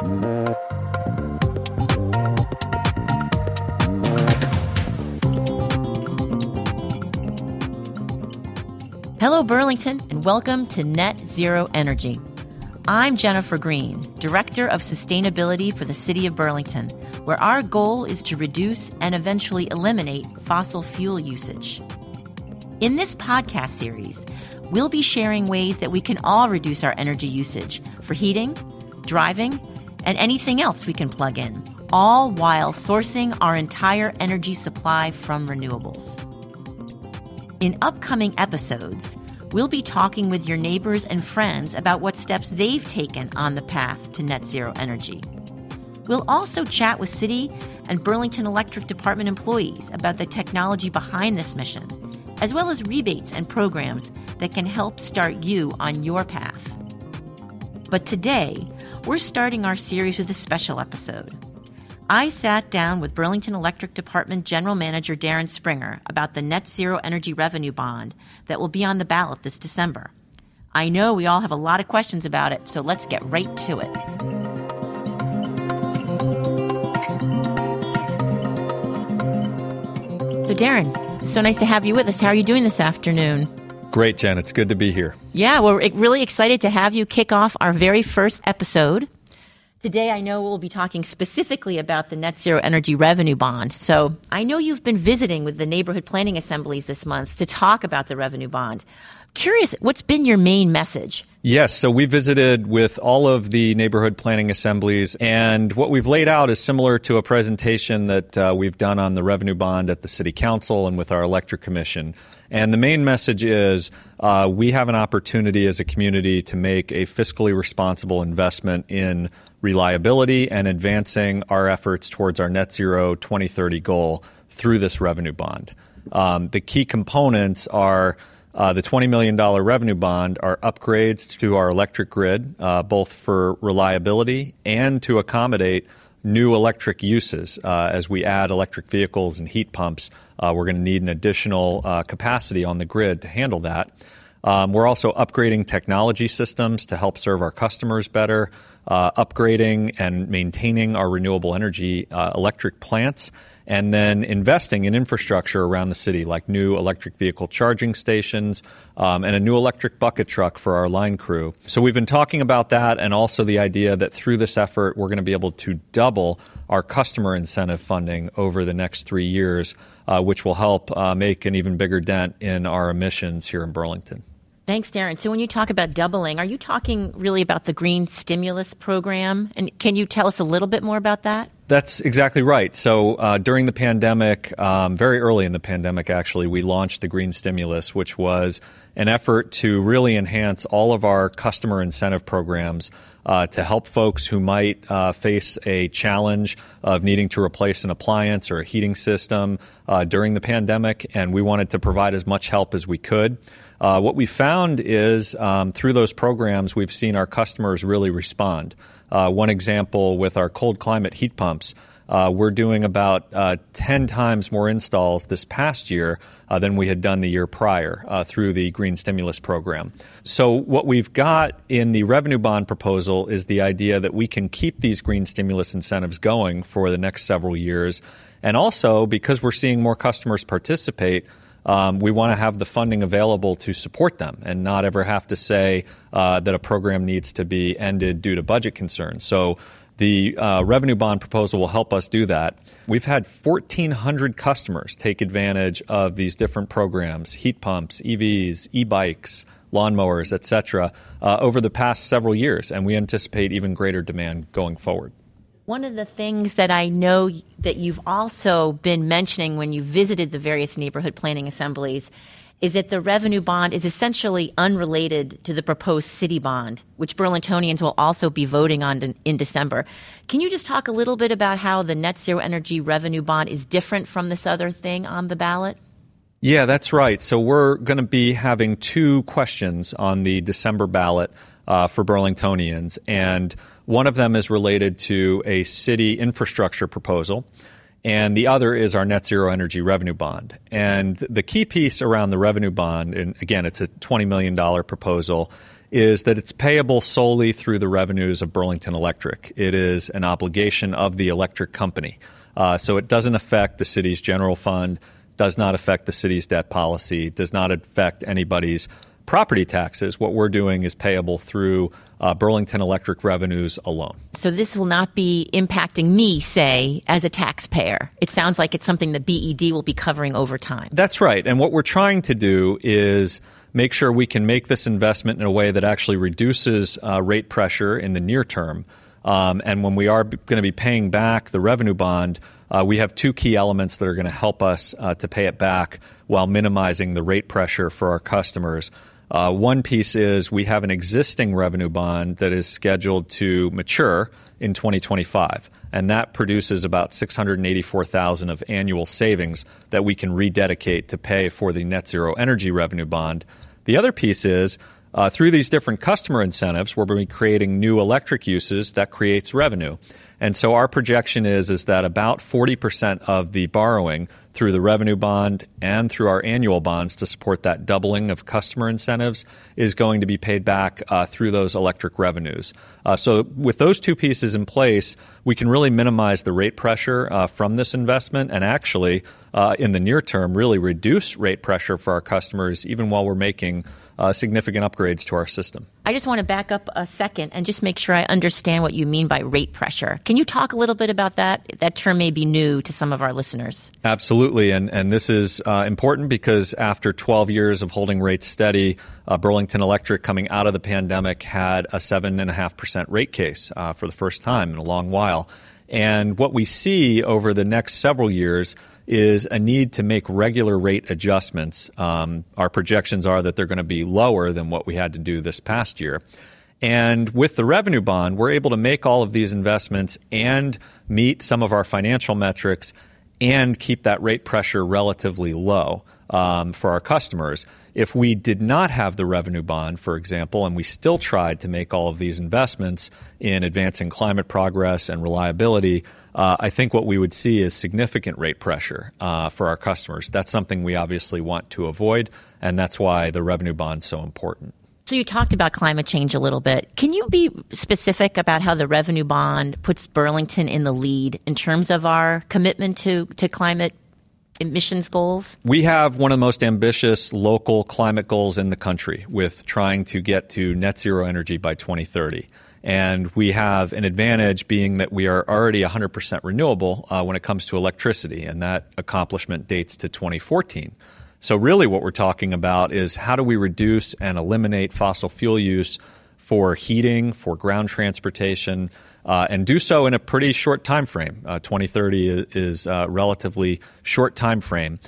Hello, Burlington, and welcome to Net Zero Energy. I'm Jennifer Green, Director of Sustainability for the City of Burlington, where our goal is to reduce and eventually eliminate fossil fuel usage. In this podcast series, we'll be sharing ways that we can all reduce our energy usage for heating, driving, and anything else we can plug in, all while sourcing our entire energy supply from renewables. In upcoming episodes, we'll be talking with your neighbors and friends about what steps they've taken on the path to net zero energy. We'll also chat with City and Burlington Electric Department employees about the technology behind this mission, as well as rebates and programs that can help start you on your path. But today, we're starting our series with a special episode. I sat down with Burlington Electric Department General Manager Darren Springer about the net zero energy revenue bond that will be on the ballot this December. I know we all have a lot of questions about it, so let's get right to it. So, Darren, so nice to have you with us. How are you doing this afternoon? Great, Jen. It's good to be here. Yeah, we're really excited to have you kick off our very first episode. Today, I know we'll be talking specifically about the Net Zero Energy Revenue Bond. So, I know you've been visiting with the neighborhood planning assemblies this month to talk about the revenue bond. Curious, what's been your main message? Yes, so we visited with all of the neighborhood planning assemblies, and what we've laid out is similar to a presentation that uh, we've done on the revenue bond at the City Council and with our electric commission. And the main message is uh, we have an opportunity as a community to make a fiscally responsible investment in reliability and advancing our efforts towards our net zero 2030 goal through this revenue bond. Um, the key components are uh, the $20 million revenue bond are upgrades to our electric grid, uh, both for reliability and to accommodate new electric uses. Uh, as we add electric vehicles and heat pumps, uh, we're going to need an additional uh, capacity on the grid to handle that. Um, we're also upgrading technology systems to help serve our customers better uh, upgrading and maintaining our renewable energy electric plants, and then investing in infrastructure around the city, like new electric vehicle charging stations um, and a new electric bucket truck for our line crew. So we've been talking about that, and also the idea that through this effort, we're going to be able to double our customer incentive funding over the next three years, uh, which will help uh, make an even bigger dent in our emissions here in Burlington. Thanks, Darren. So, when you talk about doubling, are you talking really about the green stimulus program? And can you tell us a little bit more about that? That's exactly right. So, uh, during the pandemic, um, very early in the pandemic, actually, we launched the green stimulus, which was an effort to really enhance all of our customer incentive programs uh, to help folks who might uh, face a challenge of needing to replace an appliance or a heating system uh, during the pandemic. And we wanted to provide as much help as we could. Uh, what we found is um, through those programs, we've seen our customers really respond. Uh, one example with our cold climate heat pumps. Uh, we're doing about uh, 10 times more installs this past year uh, than we had done the year prior uh, through the Green Stimulus Program. So, what we've got in the revenue bond proposal is the idea that we can keep these green stimulus incentives going for the next several years. And also, because we're seeing more customers participate, um, we want to have the funding available to support them and not ever have to say uh, that a program needs to be ended due to budget concerns. So the uh, revenue bond proposal will help us do that. We've had 1,400 customers take advantage of these different programs heat pumps, EVs, e bikes, lawnmowers, et cetera, uh, over the past several years, and we anticipate even greater demand going forward. One of the things that I know that you've also been mentioning when you visited the various neighborhood planning assemblies is that the revenue bond is essentially unrelated to the proposed city bond, which Burlingtonians will also be voting on in December. Can you just talk a little bit about how the net zero energy revenue bond is different from this other thing on the ballot? Yeah, that's right. So we're going to be having two questions on the December ballot uh, for Burlingtonians. And one of them is related to a city infrastructure proposal, and the other is our net zero energy revenue bond. And the key piece around the revenue bond, and again, it's a $20 million proposal, is that it's payable solely through the revenues of Burlington Electric. It is an obligation of the electric company. Uh, so it doesn't affect the city's general fund, does not affect the city's debt policy, does not affect anybody's property taxes. What we're doing is payable through uh, Burlington Electric revenues alone. So this will not be impacting me, say, as a taxpayer. It sounds like it's something the BED will be covering over time. That's right. And what we're trying to do is make sure we can make this investment in a way that actually reduces uh, rate pressure in the near term. Um, and when we are b- going to be paying back the revenue bond, uh, we have two key elements that are going to help us uh, to pay it back while minimizing the rate pressure for our customers. Uh, one piece is we have an existing revenue bond that is scheduled to mature in 2025, and that produces about 684,000 of annual savings that we can rededicate to pay for the net zero energy revenue bond. The other piece is uh, through these different customer incentives, we're going to be creating new electric uses that creates revenue. And so our projection is is that about 40% of the borrowing through the revenue bond and through our annual bonds to support that doubling of customer incentives is going to be paid back uh, through those electric revenues. Uh, so with those two pieces in place, we can really minimize the rate pressure uh, from this investment and actually uh, in the near term really reduce rate pressure for our customers even while we're making uh, significant upgrades to our system. I just want to back up a second and just make sure I understand what you mean by rate pressure. Can you talk a little bit about that? That term may be new to some of our listeners. Absolutely, and and this is uh, important because after 12 years of holding rates steady, uh, Burlington Electric, coming out of the pandemic, had a seven and a half percent rate case uh, for the first time in a long while. And what we see over the next several years is a need to make regular rate adjustments. Um, our projections are that they're going to be lower than what we had to do this past year. And with the revenue bond, we're able to make all of these investments and meet some of our financial metrics and keep that rate pressure relatively low um, for our customers. If we did not have the revenue bond, for example, and we still tried to make all of these investments in advancing climate progress and reliability, uh, I think what we would see is significant rate pressure uh, for our customers. That's something we obviously want to avoid, and that's why the revenue bond is so important. So you talked about climate change a little bit. Can you be specific about how the revenue bond puts Burlington in the lead in terms of our commitment to, to climate emissions goals? We have one of the most ambitious local climate goals in the country with trying to get to net zero energy by 2030. And we have an advantage being that we are already 100% renewable uh, when it comes to electricity, and that accomplishment dates to 2014. So, really, what we're talking about is how do we reduce and eliminate fossil fuel use for heating, for ground transportation, uh, and do so in a pretty short time frame. Uh, 2030 is a relatively short time frame.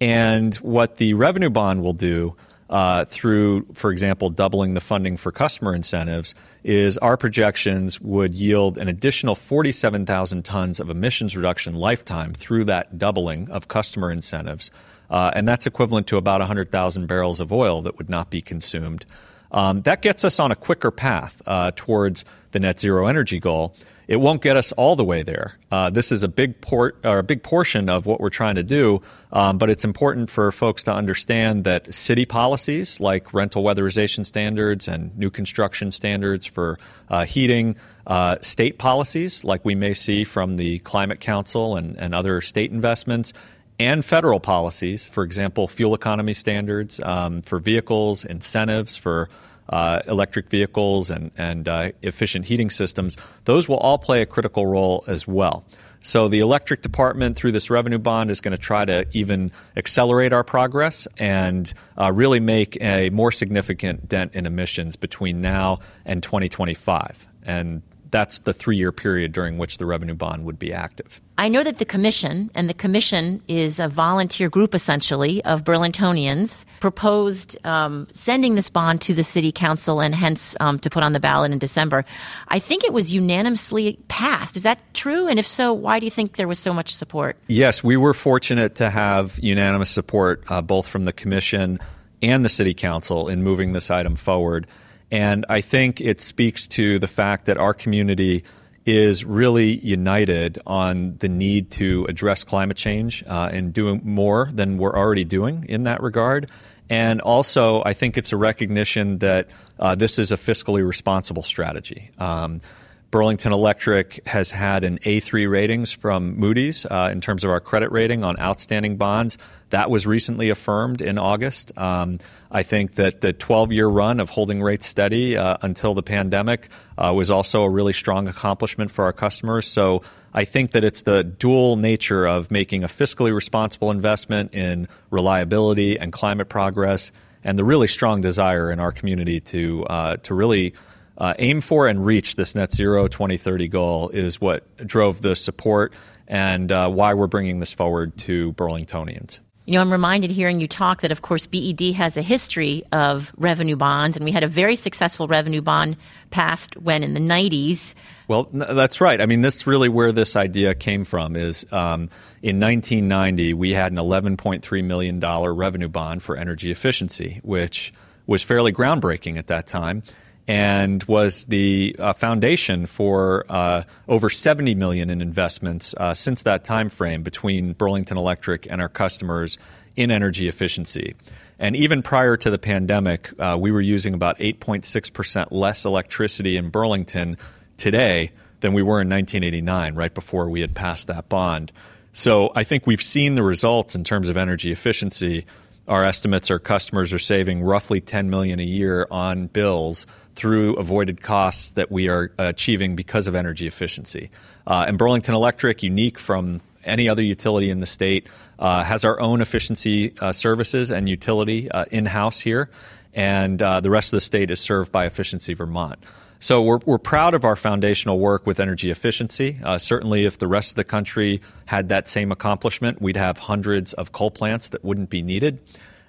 And what the revenue bond will do uh, through, for example, doubling the funding for customer incentives, is our projections would yield an additional 47,000 tons of emissions reduction lifetime through that doubling of customer incentives. Uh, and that's equivalent to about 100,000 barrels of oil that would not be consumed. Um, that gets us on a quicker path uh, towards the net zero energy goal. It won't get us all the way there. Uh, this is a big port or a big portion of what we're trying to do, um, but it's important for folks to understand that city policies like rental weatherization standards and new construction standards for uh, heating, uh, state policies like we may see from the Climate Council and, and other state investments, and federal policies, for example, fuel economy standards um, for vehicles, incentives for uh, electric vehicles and, and uh, efficient heating systems, those will all play a critical role as well. So the electric department, through this revenue bond, is going to try to even accelerate our progress and uh, really make a more significant dent in emissions between now and 2025. And that's the three year period during which the revenue bond would be active. I know that the commission, and the commission is a volunteer group essentially of Burlingtonians, proposed um, sending this bond to the city council and hence um, to put on the ballot in December. I think it was unanimously passed. Is that true? And if so, why do you think there was so much support? Yes, we were fortunate to have unanimous support uh, both from the commission and the city council in moving this item forward. And I think it speaks to the fact that our community is really united on the need to address climate change uh, and doing more than we're already doing in that regard. And also, I think it's a recognition that uh, this is a fiscally responsible strategy. Um, Burlington Electric has had an A3 ratings from Moody's uh, in terms of our credit rating on outstanding bonds. That was recently affirmed in August. Um, I think that the 12 year run of holding rates steady uh, until the pandemic uh, was also a really strong accomplishment for our customers. So I think that it's the dual nature of making a fiscally responsible investment in reliability and climate progress and the really strong desire in our community to, uh, to really uh, aim for and reach this net zero 2030 goal is what drove the support and uh, why we're bringing this forward to Burlingtonians. You know, I'm reminded hearing you talk that, of course, BED has a history of revenue bonds, and we had a very successful revenue bond passed when in the 90s. Well, that's right. I mean, this really where this idea came from is um, in 1990 we had an 11.3 million dollar revenue bond for energy efficiency, which was fairly groundbreaking at that time and was the uh, foundation for uh, over 70 million in investments uh, since that time frame between Burlington Electric and our customers in energy efficiency. And even prior to the pandemic, uh, we were using about 8.6% less electricity in Burlington today than we were in 1989, right before we had passed that bond. So I think we've seen the results in terms of energy efficiency. Our estimates are customers are saving roughly 10 million a year on bills through avoided costs that we are achieving because of energy efficiency. Uh, and Burlington Electric, unique from any other utility in the state, uh, has our own efficiency uh, services and utility uh, in house here, and uh, the rest of the state is served by Efficiency Vermont. So we're, we're proud of our foundational work with energy efficiency. Uh, certainly, if the rest of the country had that same accomplishment, we'd have hundreds of coal plants that wouldn't be needed.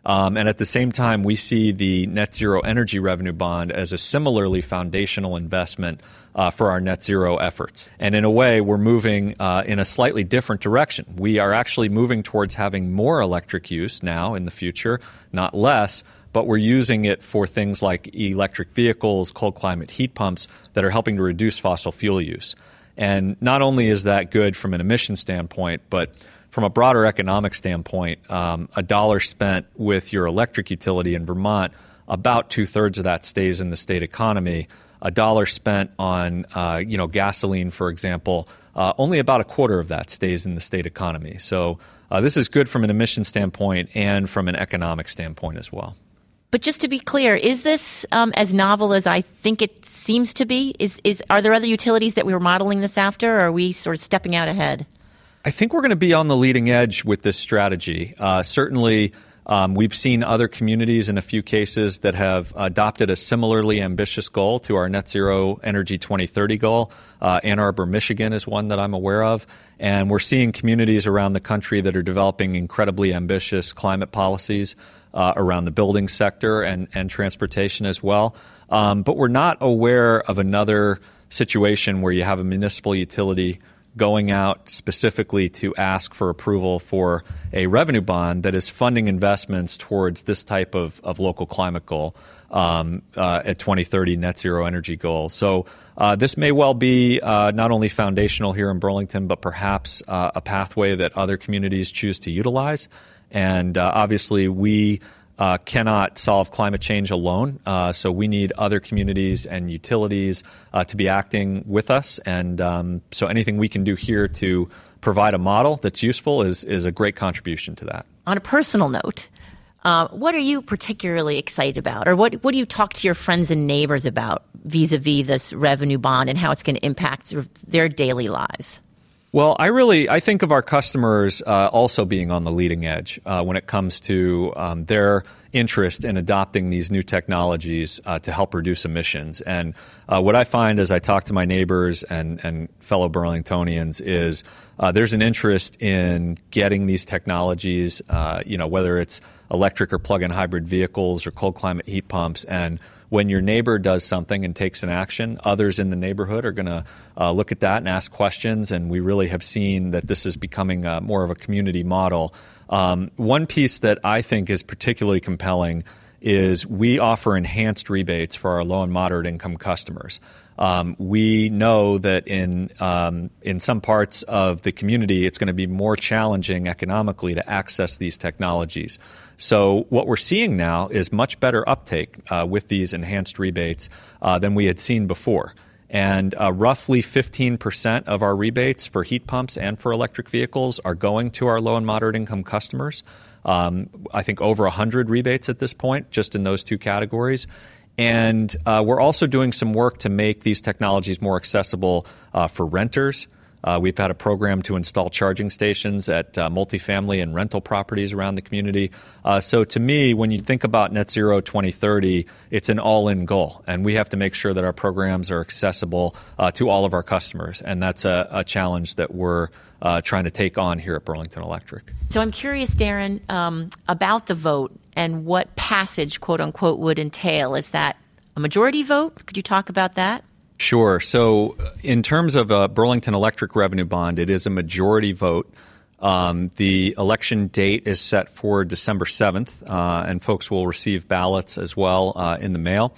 Um, and at the same time, we see the net zero energy revenue bond as a similarly foundational investment uh, for our net zero efforts. And in a way, we're moving uh, in a slightly different direction. We are actually moving towards having more electric use now in the future, not less. But we're using it for things like electric vehicles, cold climate heat pumps that are helping to reduce fossil fuel use. And not only is that good from an emission standpoint, but from a broader economic standpoint, um, a dollar spent with your electric utility in Vermont, about two thirds of that stays in the state economy. A dollar spent on, uh, you know, gasoline, for example, uh, only about a quarter of that stays in the state economy. So uh, this is good from an emission standpoint and from an economic standpoint as well. But just to be clear, is this um, as novel as I think it seems to be? Is, is are there other utilities that we were modeling this after, or are we sort of stepping out ahead? I think we're going to be on the leading edge with this strategy. Uh, certainly, um, we've seen other communities in a few cases that have adopted a similarly ambitious goal to our net zero energy 2030 goal. Uh, Ann Arbor, Michigan is one that I'm aware of. And we're seeing communities around the country that are developing incredibly ambitious climate policies uh, around the building sector and, and transportation as well. Um, but we're not aware of another situation where you have a municipal utility going out specifically to ask for approval for a revenue bond that is funding investments towards this type of, of local climate goal um, uh, at 2030 net zero energy goal. So uh, this may well be uh, not only foundational here in Burlington, but perhaps uh, a pathway that other communities choose to utilize. And uh, obviously, we uh, cannot solve climate change alone. Uh, so we need other communities and utilities uh, to be acting with us. And um, so anything we can do here to provide a model that's useful is, is a great contribution to that. On a personal note, uh, what are you particularly excited about, or what, what do you talk to your friends and neighbors about vis a vis this revenue bond and how it's going to impact their daily lives? Well, I really I think of our customers uh, also being on the leading edge uh, when it comes to um, their interest in adopting these new technologies uh, to help reduce emissions. And uh, what I find as I talk to my neighbors and, and fellow Burlingtonians is uh, there's an interest in getting these technologies, uh, you know, whether it's electric or plug-in hybrid vehicles or cold climate heat pumps, and when your neighbor does something and takes an action, others in the neighborhood are going to uh, look at that and ask questions. And we really have seen that this is becoming uh, more of a community model. Um, one piece that I think is particularly compelling is we offer enhanced rebates for our low and moderate income customers. Um, we know that in um, in some parts of the community, it's going to be more challenging economically to access these technologies. So what we're seeing now is much better uptake uh, with these enhanced rebates uh, than we had seen before. And uh, roughly 15% of our rebates for heat pumps and for electric vehicles are going to our low and moderate income customers. Um, I think over 100 rebates at this point, just in those two categories. And uh, we're also doing some work to make these technologies more accessible uh, for renters. Uh, we've had a program to install charging stations at uh, multifamily and rental properties around the community. Uh, so, to me, when you think about Net Zero 2030, it's an all in goal. And we have to make sure that our programs are accessible uh, to all of our customers. And that's a, a challenge that we're uh, trying to take on here at Burlington Electric. So, I'm curious, Darren, um, about the vote and what passage, quote unquote, would entail. Is that a majority vote? Could you talk about that? Sure. So, uh, in terms of a Burlington Electric revenue bond, it is a majority vote. Um, the election date is set for December 7th, uh, and folks will receive ballots as well uh, in the mail.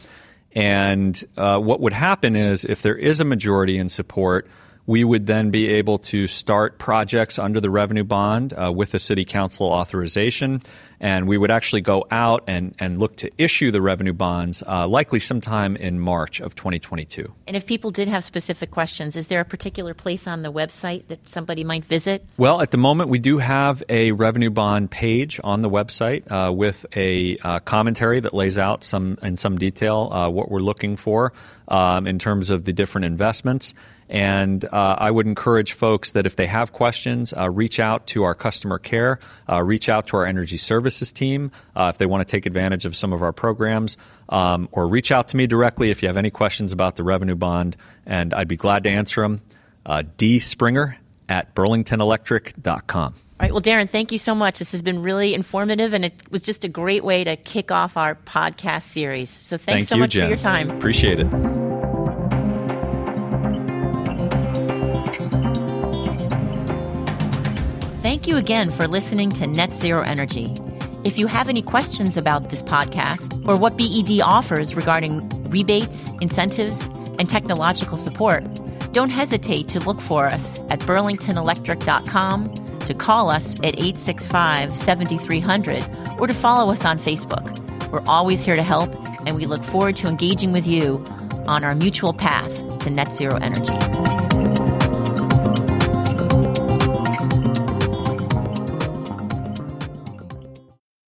And uh, what would happen is if there is a majority in support, we would then be able to start projects under the revenue bond uh, with the city council authorization. And we would actually go out and, and look to issue the revenue bonds uh, likely sometime in March of 2022. And if people did have specific questions, is there a particular place on the website that somebody might visit? Well, at the moment, we do have a revenue bond page on the website uh, with a uh, commentary that lays out some in some detail uh, what we're looking for um, in terms of the different investments. And uh, I would encourage folks that if they have questions, uh, reach out to our customer care, uh, reach out to our energy services team uh, if they want to take advantage of some of our programs, um, or reach out to me directly if you have any questions about the revenue bond, and I'd be glad to answer them. Uh, D. Springer at burlingtonelectric.com. All right. Well, Darren, thank you so much. This has been really informative, and it was just a great way to kick off our podcast series. So thanks thank so you, much Jen. for your time. Appreciate it. Thank you again for listening to Net Zero Energy. If you have any questions about this podcast or what BED offers regarding rebates, incentives, and technological support, don't hesitate to look for us at burlingtonelectric.com, to call us at 865 7300, or to follow us on Facebook. We're always here to help, and we look forward to engaging with you on our mutual path to net zero energy.